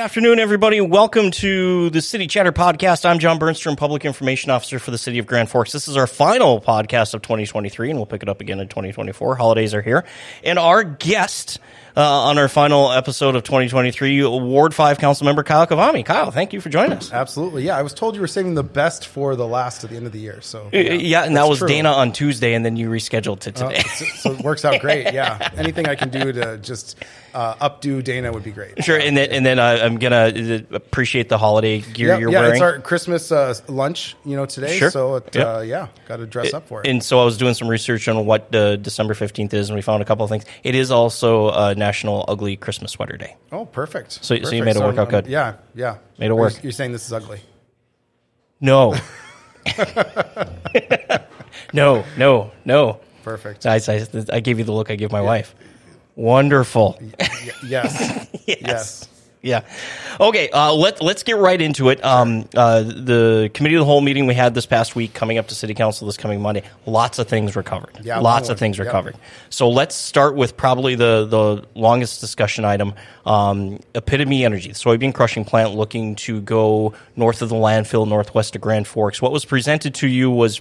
Afternoon, everybody. Welcome to the City Chatter podcast. I'm John Bernstrom, Public Information Officer for the City of Grand Forks. This is our final podcast of 2023, and we'll pick it up again in 2024. Holidays are here. And our guest uh, on our final episode of 2023, Ward 5 Council Member Kyle Kvamme. Kyle, thank you for joining us. Absolutely. Yeah, I was told you were saving the best for the last at the end of the year. So Uh, Yeah, and that was true. Dana on Tuesday, and then you rescheduled to Uh, today. so, so it works out great. Yeah, anything I can do to just uh, updo Dana would be great. Sure, and then and then uh, I'm gonna uh, appreciate the holiday gear Yeah, you're yeah, wearing. it's our Christmas uh, lunch, you know, today. Sure. So it, Yep. uh, yeah, got to dress up for it. And so I was doing some research on what uh, December 15th is, and we found a couple of things. It is also uh, National Ugly Christmas Sweater Day. oh, perfect. So- so you made it work out um, good. Yeah, yeah. Made it work. You're saying this is ugly. No. no, no, no. Perfect. I, I, I gave you the look I give my wife. Wonderful. Y- yes. yes. Yeah. Okay. Uh, let Let's get right into it. Um, uh, the committee of the whole meeting we had this past week, coming up to city council this coming Monday. Lots of things were covered. Yeah, Lots of things were. Yep. covered. So let's start with probably the the longest discussion item. Um, Epitome Energy, soybean crushing plant, looking to go north of the landfill, northwest of Grand Forks. What was presented to you was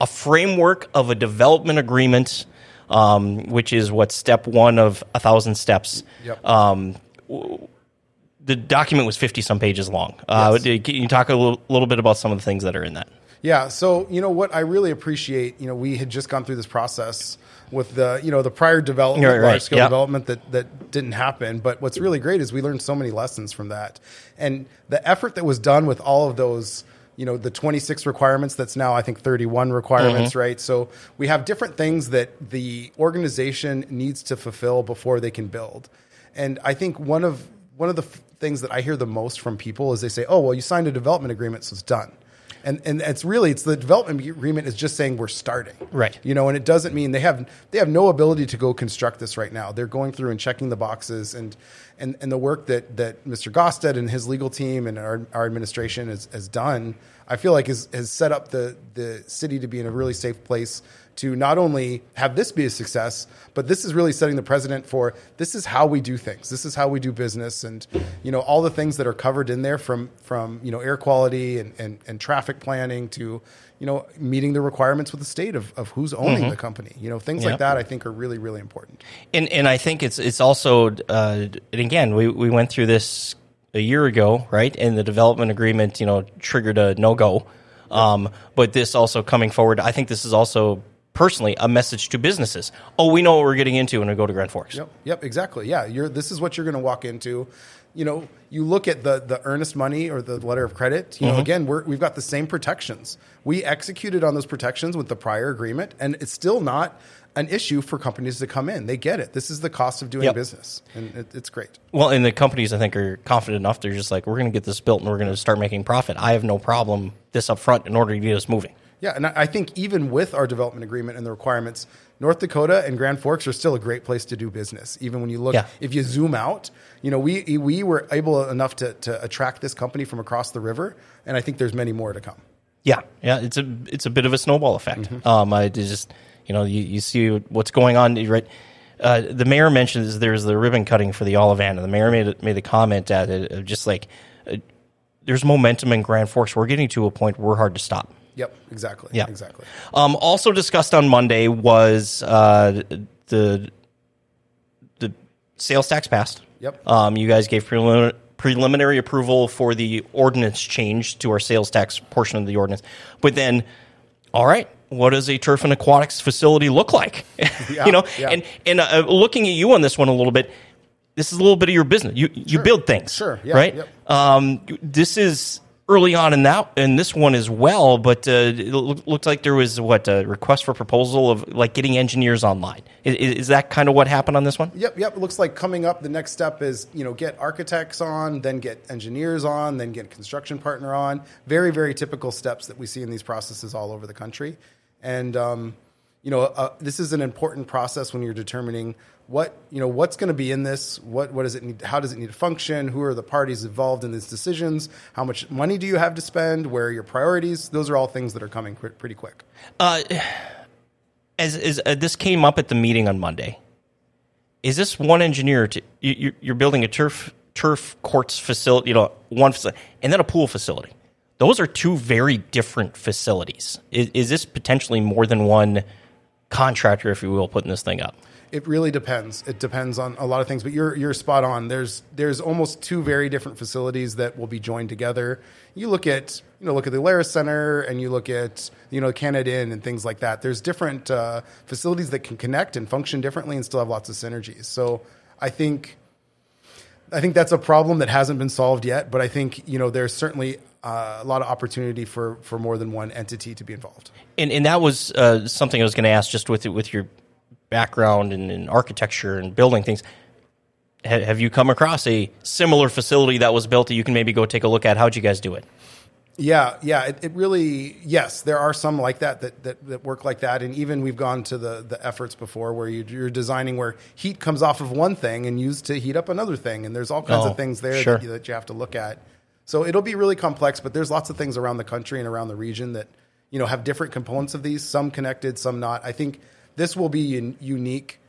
a framework of a development agreement, um, which is what step one of a thousand steps. Yep. Um, the document was 50 some pages long. Uh, Can you talk a little, little bit about some of the things that are in that? Yeah. So you know what I really appreciate. You know, we had just gone through this process with the you know the prior development, Right, right. large scale Yeah. development that that didn't happen. But what's really great is we learned so many lessons from that, and the effort that was done with all of those. You know the 26 requirements. That's now I think 31 requirements, Mm-hmm. right? So we have different things that the organization needs to fulfill before they can build. And I think one of one of the things that I hear the most from people is they say, "Oh, well, you signed a development agreement, so it's done." And and it's really it's the development agreement is just saying we're starting, Right. You know, and it doesn't mean they have they have no ability to go construct this right now. They're going through and checking the boxes and and and the work that that Mr. Gaustad and his legal team and our our administration has, has done. I feel like has has set up the the city to be in a really safe place to not only have this be a success, but this is really setting the precedent for this is how we do things. This is how we do business, and you know all the things that are covered in there from from you know air quality and and, and traffic planning to you know meeting the requirements with the state of, of who's owning the company. You know things Yep. like that I think are really really important. And, and I think it's, it's also, uh, and again, we, we went through this a year ago, right? And the development agreement, you know, triggered a no go. Um, but this also coming forward, I think this is also personally a message to businesses. Oh, we know what we're getting into when we go to Grand Forks. Yep. Yep. Exactly. Yeah. You're. This is what you're going to walk into. You know, you look at the the earnest money or the letter of credit. You know, mm-hmm. again, we're, we've got the same protections. We executed on those protections with the prior agreement, and it's still not an issue for companies to come in. They get it. This is the cost of doing Yep. business, and it, it's great. Well, and the companies I think are confident enough. They're just like, we're going to get this built and we're going to start making profit. I have no problem this up front in order to get us moving. Yeah, and I think even with our development agreement and the requirements, North Dakota and Grand Forks are still a great place to do business. Even when you look, Yeah. if you zoom out, you know, we we were able enough to to attract this company from across the river, and I think there's many more to come. Yeah, yeah, it's a it's a bit of a snowball effect. Um, I just you know you, you see what's going on. Right, uh, the mayor mentions there's the ribbon cutting for the Olivan, and the mayor made made the comment at it of just like uh, there's momentum in Grand Forks. We're getting to a point where we're hard to stop. Yep, exactly. Yeah, exactly. Um, also discussed on Monday was uh, the the sales tax passed. Yep. Um, you guys gave prelim- preliminary approval for the ordinance change to our sales tax portion of the ordinance, but then, all right, what does a turf and aquatics facility look like? Yeah, you know, yeah. and and uh, looking at you on this one a little bit. This is a little bit of your business. You you build things, Sure, yeah, right? yep. Um, this is early on in that in this one as well, but uh, it looked like there was what a request for proposal of like getting engineers online. Is, is that kind of what happened on this one? Yep, yep. It looks like coming up, the next step is you know get architects on, then get engineers on, then get construction partner on. Very, very typical steps that we see in these processes all over the country. And um, you know, uh, this is an important process when you're determining what you know what's going to be in this. What what does it need? How does it need to function? Who are the parties involved in these decisions? How much money do you have to spend? Where are your priorities? Those are all things that are coming pretty quick. As, as uh, this came up at the meeting on Monday, is this one engineer? To, you, you're building a turf turf courts facility, you know, one facility, and then a pool facility. Those are two very different facilities. Is, is this potentially more than one contractor, if you will, putting this thing up? It really depends. It depends on a lot of things, but you're you're spot on. There's there's almost two very different facilities that will be joined together. You look at you know look at the Alerus Center and you look at you know Canad Inn and things like that. There's different uh, facilities that can connect and function differently and still have lots of synergies. So I think I think that's a problem that hasn't been solved yet. But I think you know there's certainly uh, a lot of opportunity for for more than one entity to be involved. And, and that was uh, something I was going to ask just with with your background in, in architecture and building things. Ha- have you come across a similar facility that was built that you can maybe go take a look at? How'd you guys do it? Yeah, yeah. It, it really, yes, there are some like that, that that that work like that, and even we've gone to the the efforts before where you, you're designing where heat comes off of one thing and used to heat up another thing, and there's all kinds Oh, of things there sure. that, you, that you have to look at. So it'll be really complex, but there's lots of things around the country and around the region that you know have different components of these, some connected, some not. I think this will be un- unique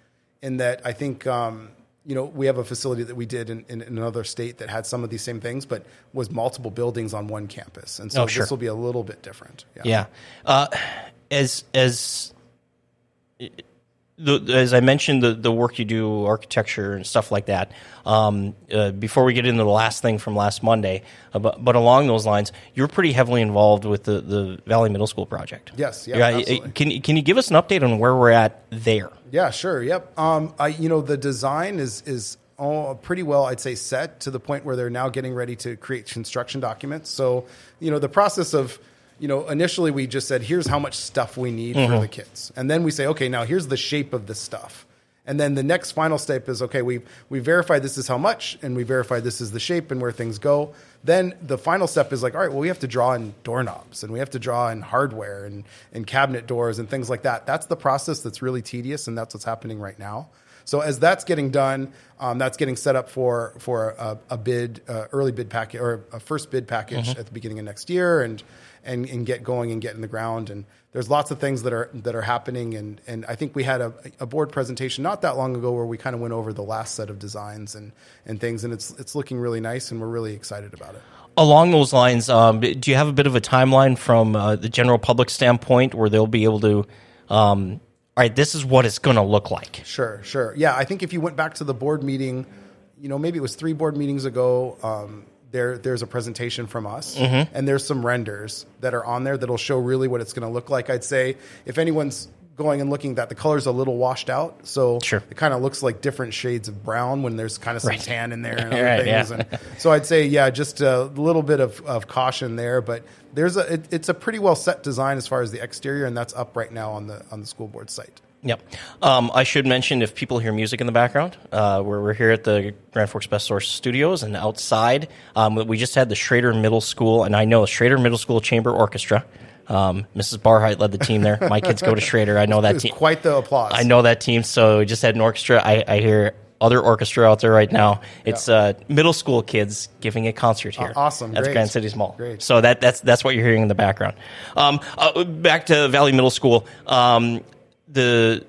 in that I think um, you know we have a facility that we did in, in, in another state that had some of these same things, but was multiple buildings on one campus, and so Oh, sure. this will be a little bit different. Yeah. Uh, as as the, as I mentioned, the the work you do, architecture and stuff like that. Um, uh, before we get into the last thing from last Monday, uh, but, but along those lines, you're pretty heavily involved with the, the Valley Middle School project. Yes, yeah, absolutely. Can you- can you give us an update on where we're at there? Yeah, sure. Yep. Um, I, you know, the design is is all pretty well, I'd say, set to the point where they're now getting ready to create construction documents. So, you know, the process of, you know, initially we just said, here's how much stuff we need for the kids, and then we say, okay, now here's the shape of the stuff. And then the next final step is okay, we we verify this is how much, and we verify this is the shape and where things go. Then the final step is like, all right, well, we have to draw in doorknobs and we have to draw in hardware and, and cabinet doors and things like that. That's the process that's really tedious, and that's what's happening right now. So as that's getting done, um, that's getting set up for for a, a bid, uh, early bid package or a first bid package at the beginning of next year, and and and get going and get in the ground. And there's lots of things that are that are happening. And and I think we had a, a board presentation not that long ago where we kind of went over the last set of designs and and things, and it's it's looking really nice, and we're really excited about it. Along those lines, um, do you have a bit of a timeline from uh, the general public standpoint where they'll be able to, um, all right, this is what it's going to look like? Sure, sure. Yeah, I think if you went back to the board meeting, you know, maybe it was three board meetings ago. Um, there, there's a presentation from us, Mm-hmm. and there's some renders that are on there that'll show really what it's going to look like. I'd say if anyone's going and looking that the color's a little washed out, so Sure. it kind of looks like different shades of brown when there's kind of some Right. tan in there and other Right, things. yeah. And so I'd say, yeah, just a little bit of, of caution there, but there's a it, it's a pretty well set design as far as the exterior, and that's up right now on the on the school board site. Yep. Um, I should mention if people hear music in the background, uh, we're, we're here at the Grand Forks Best Source Studios, and outside um, we just had the Schroeder Middle School, and I know Schroeder Middle School Chamber Orchestra. Um, Mrs. Barheit led the team there. My kids go to Schroeder. I know that team. quite the applause. I know that team. So we just had an orchestra. I, I hear other orchestra out there right now. It's uh, middle school kids giving a concert here. Uh, awesome. That's Great. Grand Cities Mall. Great. So that that's that's what you're hearing in the background. Um, uh, back to Valley Middle School. Um, the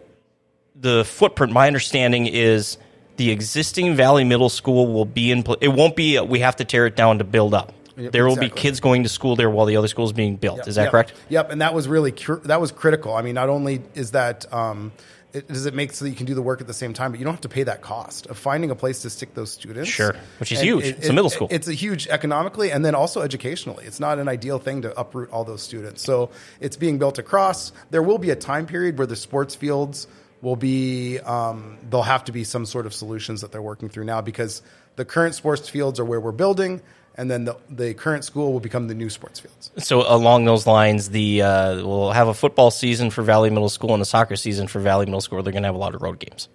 the footprint. My understanding is the existing Valley Middle School will be in. It won't be. we have to tear it down to build up. Yep, there will be kids going to school there while the other school is being built. Is that Yep. correct? Yep, and that was really cur- that was critical. I mean, not only is that um, it, does it make so that you can do the work at the same time, but you don't have to pay that cost of finding a place to stick those students. Sure, which is And huge. It's a middle school. It's a huge economically and then also educationally. It's not an ideal thing to uproot all those students. So it's being built across. There will be a time period where the sports fields will be um, there'll have to be some sort of solutions that they're working through now because the current sports fields are where we're building. And then the, the current school will become the new sports fields. So along those lines, the uh, we'll have a football season for Valley Middle School and a soccer season for Valley Middle School. They're going to have a lot of road games.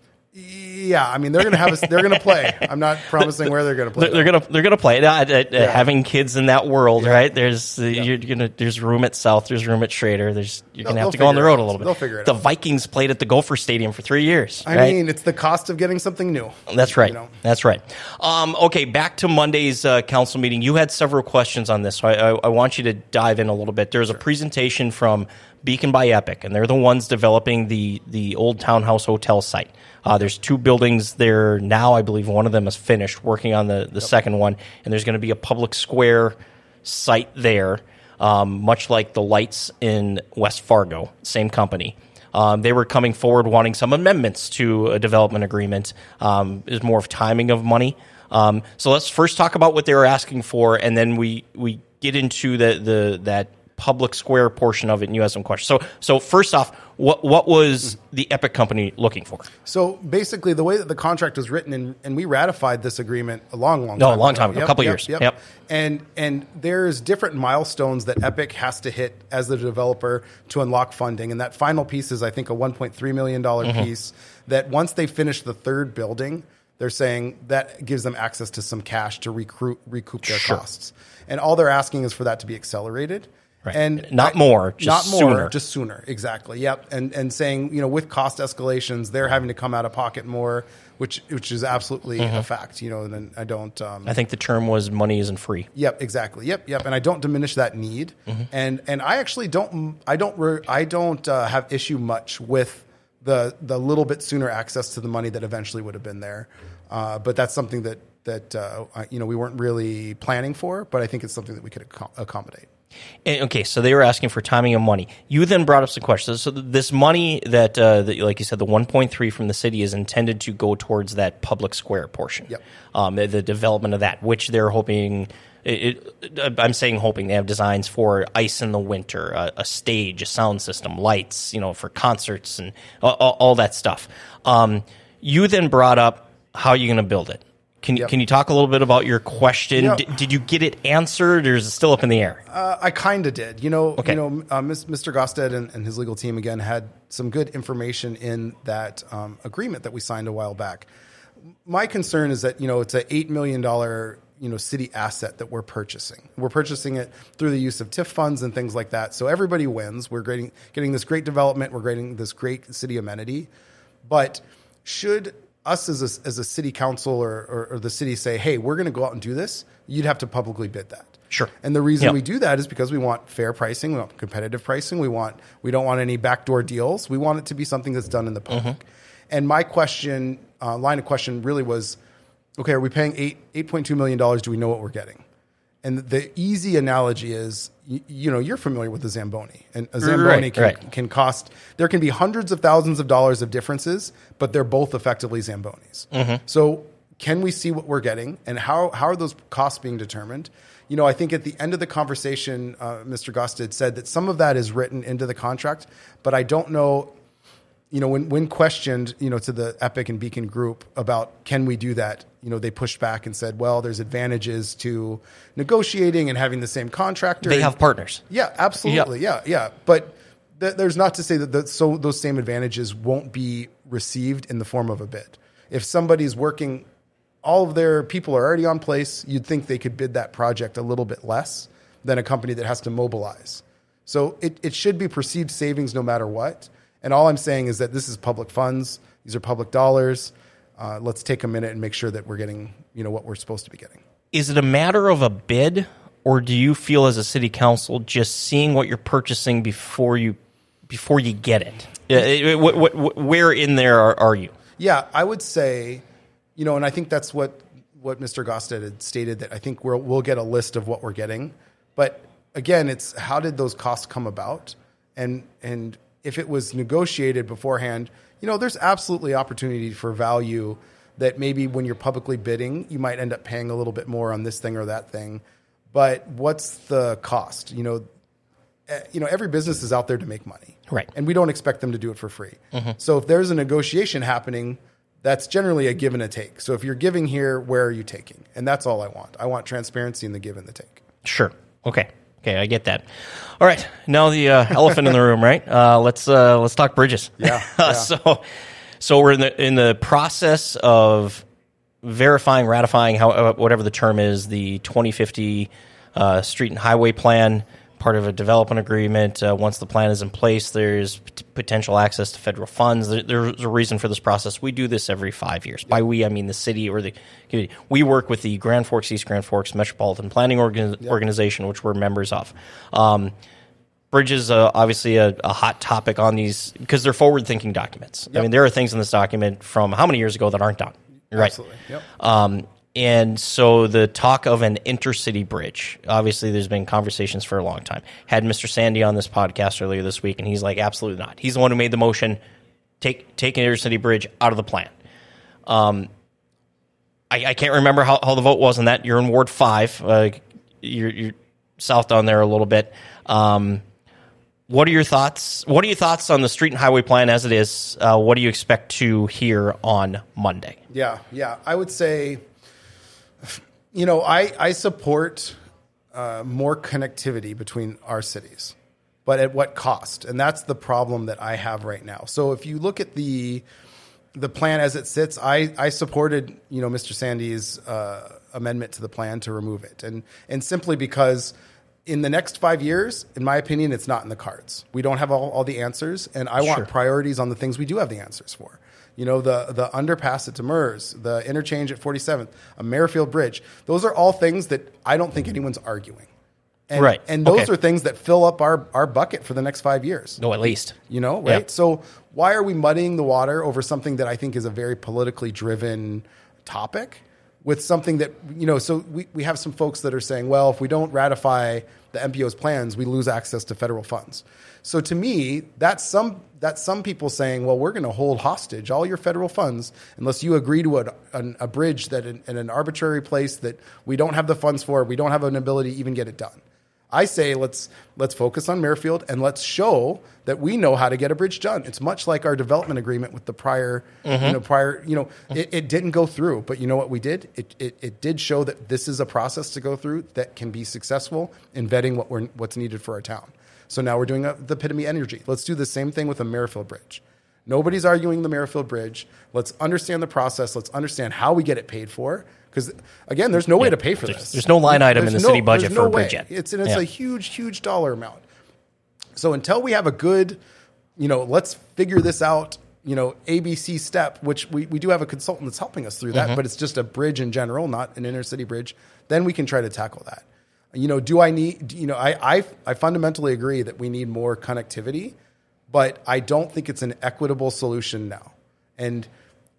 Yeah, I mean they're gonna have a, they're gonna play. I'm not promising where they're gonna play. They're, they're gonna they're gonna play. Uh, uh, uh, Having kids in that world, right? There's uh, you're gonna there's room at South, there's room at Schroeder. There's you're gonna have to go on the road a little bit. They'll figure it the out. Vikings played at the Gopher Stadium for three years. I right? mean, it's the cost of getting something new. That's right. You know? That's right. Um, okay, back to Monday's uh, council meeting. You had several questions on this, so I, I, I want you to dive in a little bit. There's a presentation from Beacon by Epic, and they're the ones developing the the old townhouse hotel site. Uh, there's two buildings there now. I believe one of them is finished, working on the the second one, and there's going to be a public square site there, um, much like the lights in West Fargo, same company. Um, they were coming forward wanting some amendments to a development agreement. Um, is more of timing of money. Um, so let's first talk about what they were asking for, and then we we get into the the that public square portion of it. And you have some questions. So so first off, what what was the Epic company looking for? So basically, the way that the contract was written, and, and we ratified this agreement a long, long No, time a long time ago, a couple years. Yep. And and there's different milestones that Epic has to hit as the developer to unlock funding, and that final piece is, I think, a 1.3 million dollar Mm-hmm. piece. That once they finish the third building, they're saying that gives them access to some cash to recruit recoup their Sure. costs, and all they're asking is for that to be accelerated. Right. And Not more, just not more, sooner. just sooner. Exactly. Yep. And and saying you know with cost escalations, they're having to come out of pocket more, which which is absolutely Mm-hmm. a fact. You know, and I don't. Um, I think the term was money isn't free. Yep, exactly. Yep, yep. And I don't diminish that need. Mm-hmm. And and I actually don't. I don't. Re, I don't uh, have issue much with the the little bit sooner access to the money that eventually would have been there. Uh, but that's something that that uh, you know we weren't really planning for. But I think it's something that we could acco- accommodate. And, okay, so they were asking for timing and money. You then brought up some questions. So th- this money that, uh, that, like you said, the 1.3 from the city is intended to go towards that public square portion. Yep. Um, the, the development of that, which they're hoping. It, it, I'm saying hoping they have designs for ice in the winter, a, a stage, a sound system, lights, you know, for concerts and all, all, all that stuff. Um, you then brought up how you're going to build it. Can you Yep. can you talk a little bit about your question? Yeah. D- did you get it answered, or is it still up in the air? Uh, I kind of did. You know, Okay. you know, uh, Mr. Gaustad and, and his legal team again had some good information in that um, agreement that we signed a while back. My concern is that you know it's a eight million dollar you know city asset that we're purchasing. We're purchasing it through the use of TIF funds and things like that. So everybody wins. We're getting getting this great development. We're getting this great city amenity. But should us as a, as a city council or, or, or the city say, hey, we're going to go out and do this, you'd have to publicly bid that. Sure. And the reason Yep. we do that is because we want fair pricing, we want competitive pricing, we want we don't want any backdoor deals. We want it to be something that's done in the public. Mm-hmm. And my question, uh, line of question, really was, okay, are we paying eight eight point two million dollars? Do we know what we're getting? And the easy analogy is, you, you know, you're familiar with the Zamboni, and a Zamboni Right, can, right. can cost. There can be hundreds of thousands of dollars of differences, but they're both effectively Zambonis. Mm-hmm. So, can we see what we're getting, and how how are those costs being determined? You know, I think at the end of the conversation, uh, Mr. Gaustad said that some of that is written into the contract, but I don't know you know, when, when questioned, you know, to the Epic and Beacon group about can we do that, you know, they pushed back and said, well, there's advantages to negotiating and having the same contractor. They have partners. yeah, absolutely. Yeah, yeah. But th- there's not to say that the, so those same advantages won't be received in the form of a bid. If somebody's working, all of their people are already on place, you'd think they could bid that project a little bit less than a company that has to mobilize. So it, it should be perceived savings no matter what. And all I'm saying is that this is public funds. These are public dollars. Uh, let's take a minute and make sure that we're getting, you know, what we're supposed to be getting. Is it a matter of a bid, or do you feel as a city council just seeing what you're purchasing before you before you get it? Uh, it- what- what- what- where in there are, are you? Yeah, I would say, you know, and I think that's what what Mr. Gaustad had stated that I think we'll we'll get a list of what we're getting, but again, it's how did those costs come about, and and if it was negotiated beforehand, you know, there's absolutely opportunity for value that maybe when you're publicly bidding, you might end up paying a little bit more on this thing or that thing, but what's the cost? You know, eh, you know, every business is out there to make money. Right. And we don't expect them to do it for free. So if there's a negotiation happening, that's generally a give and a take. So if you're giving here, where are you taking? And that's all I want. I want transparency in the give and the take. Sure. Okay. Okay, I get that. All right. Now the uh, elephant in the room, right? Uh, let's uh, let's talk bridges. Yeah, yeah. so so we're in the in the process of verifying, ratifying, how uh, whatever the term is, the 2050 uh, street and highway plan, part of a development agreement. Uh, once the plan is in place, there's potential access to federal funds. There, there's a reason for this process. We do this every five years. By we, I mean the city or the community. We work with the Grand Forks East Grand Forks Metropolitan Planning Organ- Organization, which we're members of. Um, bridge is uh, obviously a, a hot topic on these because they're forward-thinking documents. I mean, there are things in this document from how many years ago that aren't done. Right. Absolutely. Yep. Um, and so the talk of an intercity bridge, obviously, there's been conversations for a long time. Had Mr. Sande on this podcast earlier this week, and he's like, absolutely not. He's the one who made the motion. Take take an intercity bridge out of the plan. Um, I, I can't remember how, how the vote was on that. You're in Ward Five. Uh, you're, you're south down there a little bit. Um, what are your thoughts? What are your thoughts on the street and highway plan as it is? Uh, what do you expect to hear on Monday? Yeah, yeah. I would say, you know, I I support uh, more connectivity between our cities, but at what cost? And that's the problem that I have right now. So if you look at the the plan as it sits, I I supported you know Mr. Sande's uh, amendment to the plan to remove it, and and simply because. In the next five years, in my opinion, it's not in the cards. We don't have all, all the answers, and I want priorities on the things we do have the answers for. You know, the the underpass at Demers, the interchange at 47th, a Merrifield Bridge. Those are all things that I don't think anyone's arguing. And, Right. And those Okay. are things that fill up our, our bucket for the next five years. No, at least. You know, right? So why are we muddying the water over something that I think is a very politically driven topic with something that, you know, so we, we have some folks that are saying, well, if we don't ratify the MPO's plans, we lose access to federal funds. So to me, that's some that's some people saying, well, we're going to hold hostage all your federal funds unless you agree to a, an, a bridge that in, in an arbitrary place that we don't have the funds for, we don't have an ability to even get it done. I say let's let's focus on Merrifield and let's show that we know how to get a bridge done. It's much like our development agreement with the prior, you mm-hmm. know, prior, you know, it, it didn't go through, but you know what we did? It, it it did show that this is a process to go through that can be successful in vetting what we're what's needed for our town. So now we're doing a, the epitome energy. Let's do the same thing with a Merrifield bridge. Nobody's arguing the Merrifield Bridge. Let's understand the process. Let's understand how we get it paid for. Because again, there's no way to pay for There's- this. there's no line item in There's the city budget for a bridge yet. It's and it's Yeah. a huge, huge dollar amount. So until we have a good, you know, let's figure this out, you know, ABC step, which we, we do have a consultant that's helping us through that, Mm-hmm. but it's just a bridge in general, not an inner city bridge, then we can try to tackle that. You know, do I need, you know, I, I, I fundamentally agree that we need more connectivity, but I don't think it's an equitable solution now. And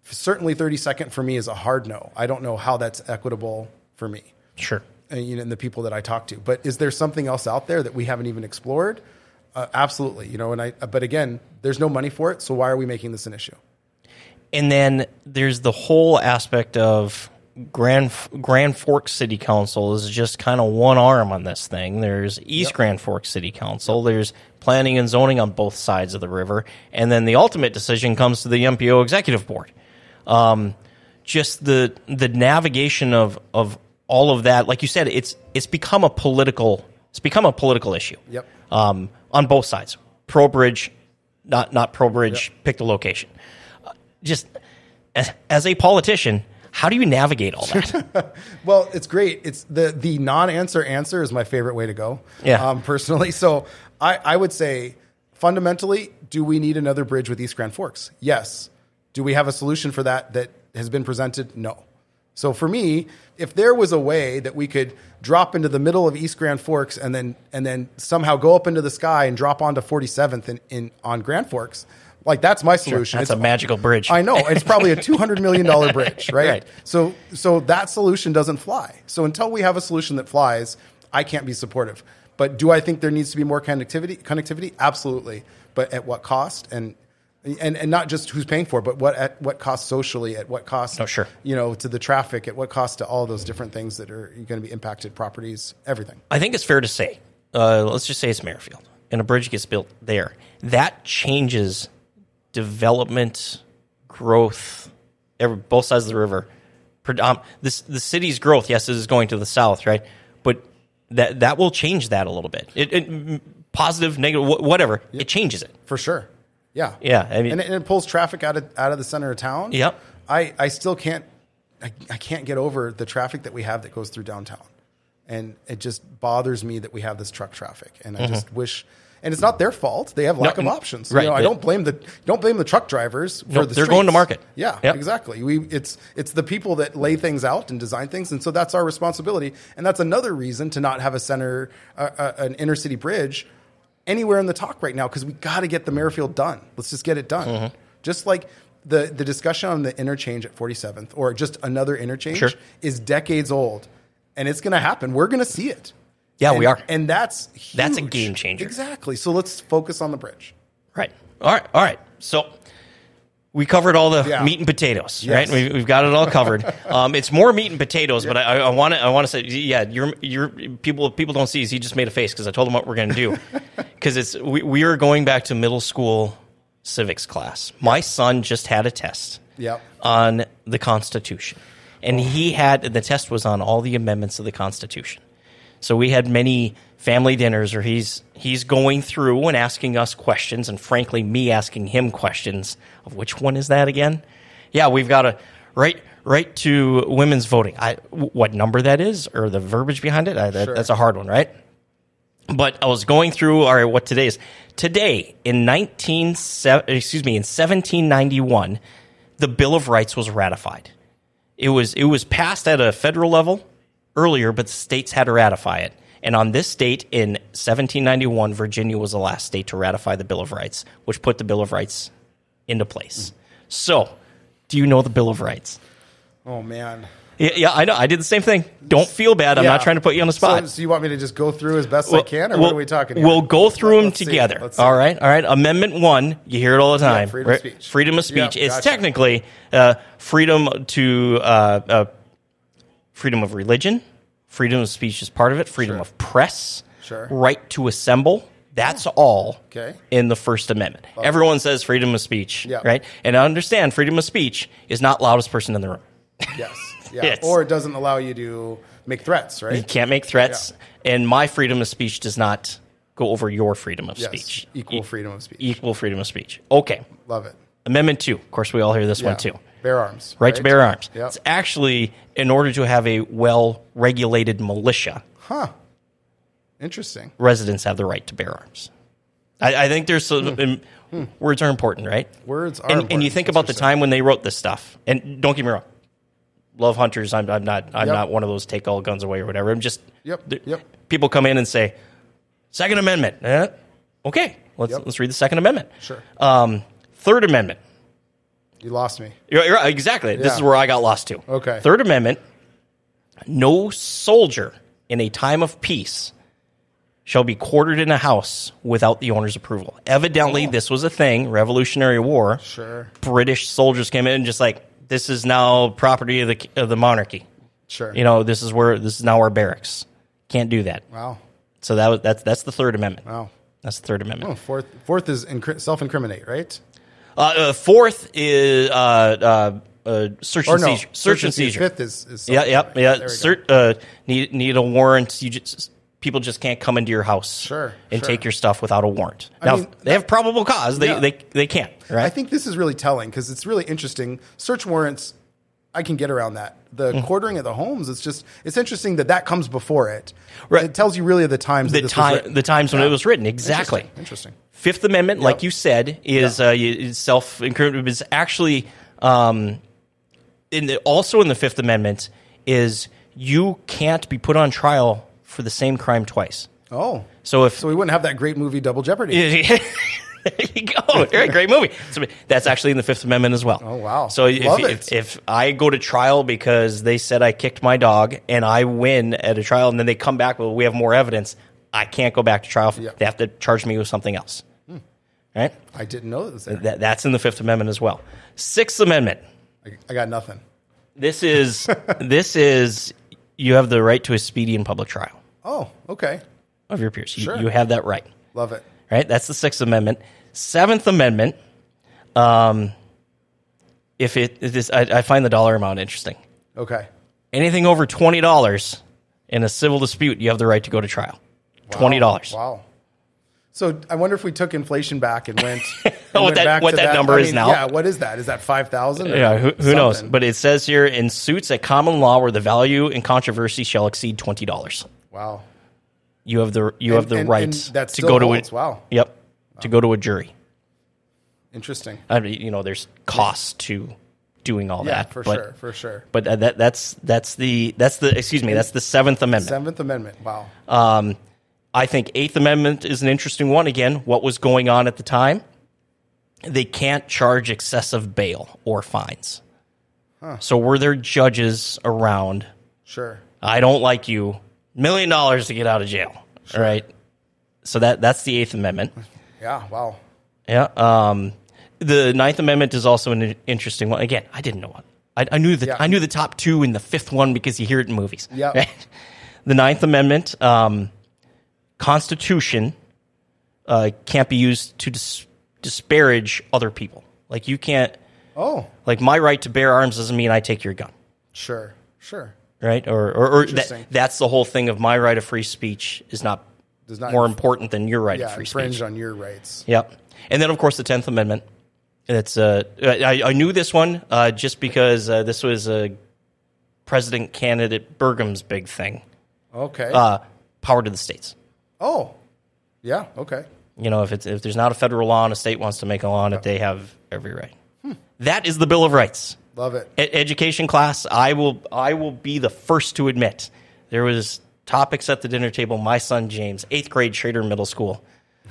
certainly 30 second for me is a hard no. I don't know how that's equitable for me Sure. and, you know, and the people that I talk to. But is there something else out there that we haven't even explored? Uh, absolutely, you know. And I, but again, there's no money for it, so why are we making this an issue? And then there's the whole aspect of Grand Grand Forks City Council is just kind of one arm on this thing. There's East Grand Forks City Council. There's planning and zoning on both sides of the river, and then the ultimate decision comes to the MPO Executive Board. Um, just the the navigation of of all of that, like you said, it's it's become a political it's become a political issue. Yep. Um, on both sides, pro bridge, not not pro bridge. Pick the location. Uh, just as, as a politician, how do you navigate all that? Well, it's great. It's the the non-answer answer is my favorite way to go. Yeah. Um, personally, so I I would say fundamentally, do we need another bridge with East Grand Forks? Yes. Do we have a solution for that that has been presented? No. So for me, if there was a way that we could drop into the middle of East Grand Forks and then and then somehow go up into the sky and drop onto 47th in, in on Grand Forks, like that's my solution. That's It's- a magical bridge. I know it's probably a two hundred million dollar bridge, right? Right. So so that solution doesn't fly. So until we have a solution that flies, I can't be supportive. But do I think there needs to be more connectivity? Connectivity, absolutely. But at what cost? And and and not just who's paying for, it, but what at what cost socially? At what cost? Oh, sure. You know, to the traffic. At what cost to all those different things that are going to be impacted? Properties, everything. I think it's fair to say, uh, let's just say it's Merrifield, and a bridge gets built there. That changes development, growth, every, both sides of the river. Predom- this the city's growth, yes, it is going to the south, right? But that that will change that a little bit. It, it positive, negative, wh- whatever. It changes it. For sure. Yeah. Yeah, I mean- and, it, and it pulls traffic out of out of the center of town. Yep. I, I still can't I, I can't get over the traffic that we have that goes through downtown. And it just bothers me that we have this truck traffic. And I just wish and it's not their fault. They have lack Mm-hmm. No, of options. right. You know, I don't blame the don't blame the truck drivers for Nope, the they're going to market. Yeah, Yep. exactly. We it's it's the people that lay things out and design things, and so that's our responsibility. And that's another reason to not have a center, uh, uh, an inner city bridge anywhere in the talk right now because we got to get the Merrifield done. Let's just get it done. Mm-hmm. Just like the the discussion on the interchange at 47th or just another interchange Sure. is decades old, and it's going to happen. We're going to see it. Yeah, And- we are. and that's That's a game changer. Exactly. So let's focus on the bridge. Right. All right. All right. So we covered all the Yeah. meat and potatoes, Yes. right? We, we've got it all covered. um, it's more meat and potatoes, but I want to I want to say, yeah, you're you're people people don't see. Is he just made a face because I told him what we're going to do because it's we, we are going back to middle school civics class. My son just had a test Yep. on the Constitution, and he had the test was on all the amendments of the Constitution. So we had many family dinners where he's he's going through and asking us questions, and frankly, me asking him questions of which one is that again? Yeah, we've got a right right to women's voting. I what number that is or the verbiage behind it? I, that, Sure. That's a hard one, right? But I was going through all right, what today is. Today in nineteen excuse me in seventeen ninety one, the Bill of Rights was ratified. It was it was passed at a federal level earlier, but the states had to ratify it. And on this date in 1791, Virginia was the last state to ratify the Bill of Rights, which put the Bill of Rights into place. So, do you know the Bill of Rights? Oh man. Yeah, yeah, I know. I did the same thing. Don't feel bad. I'm Yeah. not trying to put you on the spot. So, so you want me to just go through as best I can, or what are we talking? Here? We'll go through them Let's see. together. Let's see. All right, all right. Amendment one, you hear it all the time. freedom of right? speech. Freedom of speech. Yeah, it's gotcha. technically uh, freedom to uh, uh, freedom of religion. Freedom of speech is part of it. Freedom of press. Sure. Right to assemble. That's all Okay. in the First Amendment. Everyone says freedom of speech, Yeah. right? And I understand freedom of speech is not loudest person in the room. Yes. Yeah. Or it doesn't allow you to make threats, right? You can't make threats, and my freedom of speech does not go over your freedom of Yes. speech. Equal E- freedom of speech. equal freedom of speech. Okay. Love it. Amendment two. Of course, we all hear this Yeah. one too. Bear arms. Right, to bear arms. Yep. It's actually in order to have a well regulated militia, Huh. Interesting. residents have the right to bear arms. I, I think there's some, um, words are important, right? Words are and, and you think That's about the time when they wrote this stuff. And don't get me wrong, love hunters. I'm, I'm not. I'm Yep. not one of those take all guns away or whatever. I'm just. Yep, yep. People come in and say, Second Amendment. Eh? Okay, let's Yep. let's read the Second Amendment. Sure. Um, Third Amendment. You lost me. You're, you're- exactly. This is where I got lost too. Okay. Third Amendment: No soldier in a time of peace shall be quartered in a house without the owner's approval. Evidently, this was a thing. Revolutionary War. Oh. Sure. British soldiers came in and just like this is now property of the of the monarchy. Sure. You know, this is where this is now our barracks. Can't do that. Wow. So that was that's that's the Third Amendment. Wow. That's the Third Amendment. Oh, fourth. Fourth is incri- self-incriminate, right? Uh, uh, fourth is uh, uh, uh, search and no. seizure. Search and seizure. Fifth is. is Yeah, yeah. Cert, uh, need need a warrant. You just people just can't come into your house, Sure, and sure. take your stuff without a warrant. now mean, they have probable cause. They Yeah. they they can't. I think this is really telling because it's really interesting. Search warrants, I can get around that. The Mm. quartering of the homes, it's just it's interesting that that comes before it. Right. It tells you really the times the time the times when Yeah. it was written exactly. Interesting. Interesting. Fifth Amendment, like you said, is uh, is self incriminating. Is actually um, in the, also in the Fifth Amendment is you can't be put on trial for the same crime twice. Oh, So if so we wouldn't have that great movie Double Jeopardy. there you go. Great, great movie. So that's actually in the Fifth Amendment as well. Oh, wow. So if, if, if I go to trial because they said I kicked my dog and I win at a trial and then they come back, well, we have more evidence, I can't go back to trial. Yeah. They have to charge me with something else. Hmm. Right? I didn't know that. That, that's in the Fifth Amendment as well. Sixth Amendment. I, I got nothing. This is this is you have the right to a speedy and public trial Oh, okay. of your peers. You, Sure. you have that right. Love it. right? That's the Sixth Amendment. Seventh Amendment. Um, if it if this, I, I find the dollar amount interesting. Okay. Anything over twenty dollars in a civil dispute, you have the right to go to trial. Twenty dollars. Wow. So I wonder if we took inflation back and went. and What that- what to that number is now? Yeah. What is that? Is that five thousand? Yeah, who, who knows? But it says here in suits at common law where the value in controversy shall exceed twenty dollars. Wow. You have the you have the and- right and to go to a Wow. Yep, to go to a jury. Interesting. I mean, you know, there's costs to doing all Yeah, that. for but, sure. For sure. But that, that that's that's the that's the excuse me that's the Seventh Amendment. Seventh Amendment. Wow. Uh, I think Eighth Amendment is an interesting one. Again, what was going on at the time? They can't charge excessive bail or fines. So were there judges around? Sure. I don't like you. Million dollars to get out of jail. All right. So that that's the Eighth Amendment. Yeah. Wow. Yeah. Um, the Ninth Amendment is also an interesting one. Again, I didn't know what I, I knew the Yeah. I knew the top two and the fifth one because you hear it in movies. Yeah. The Ninth Amendment, um, Constitution, uh, can't be used to dis- disparage other people. Like you can't. Oh, Like my right to bear arms doesn't mean I take your gun, sure. Sure. Right? Or or, or that, that's the whole thing of my right of free speech is not, Does not more inf- important than your right Yeah. of free Infringe speech. on your rights. Yep. And then, of course, the Tenth Amendment. It's uh, I, I knew this one uh, just because uh, this was uh, President candidate Burgum's big thing. Okay. Uh, power to the states. oh. Yeah. Okay. You know, if it's if there's not a federal law and a state wants to make a law on it, they have every right. Hmm. That is the Bill of Rights. Love it. E- education class, I will I will be the first to admit there was topics at the dinner table. My son James, eighth grade, Schroeder Middle School.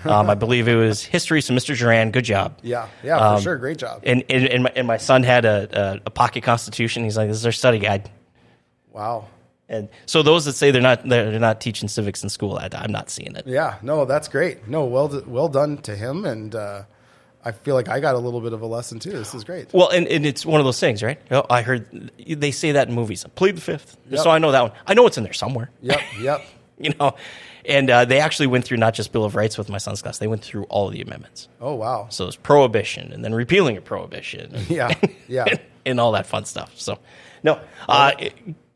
Um, I believe it was history. So, Mr. Duran, good job. Yeah. Yeah. For Um, sure. Great job. And and, and, my, and my son had a, a, a pocket constitution. He's like, this is our study guide. wow. And so those that say they're not they're, they're not teaching civics in school, I, I'm not seeing it. Yeah. No, that's great. No, well, well done to him. And uh, I feel like I got a little bit of a lesson too. This is great. Well, and, and it's one of those things, right? Oh, I heard they say that in movies. Plead the fifth. Yep. So I know that one. I know it's in there somewhere. Yep. Yep. you know, and uh, they actually went through not just Bill of Rights with my son's class. They went through all of the amendments. Oh wow. So it's prohibition, and then repealing of prohibition, and, Yeah. Yeah. and all that fun stuff. So, no, uh,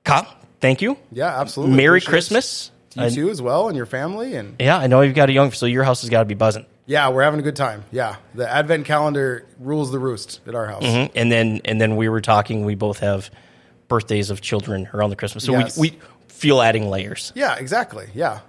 Kyle, thank you. Yeah. Absolutely. Merry Appreciate. Christmas. to you too as well and your family and Yeah, I know you've got a young, so your house has got to be buzzing. Yeah we're having a good time yeah the advent calendar rules the roost at our house Mhm. And then, and then we were talking. We both have birthdays of children around the Christmas, so Yes. we we feel adding layers. yeah exactly yeah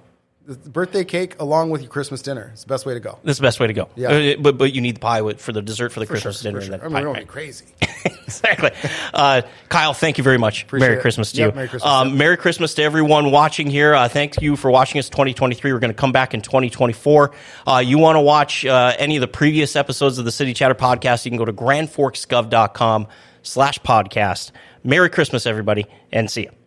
the birthday cake along with your christmas dinner is the best way to go That's the best way to go. Yeah. Uh, but but you need the pie for the dessert for the For Christmas sure, dinner. sure. And I mean, pie, we don't right? be crazy exactly. Uh, Kyle, thank you very much. Appreciate Merry it. Christmas to Yep, you. Merry Christmas, Um. Merry Christmas to everyone watching here. Uh, thank you for watching us 2023. We're going to come back in 2024. Uh, you want to watch uh, any of the previous episodes of the City Chatter podcast, you can go to grandforksgov.com slash podcast. Merry Christmas, everybody, and see you.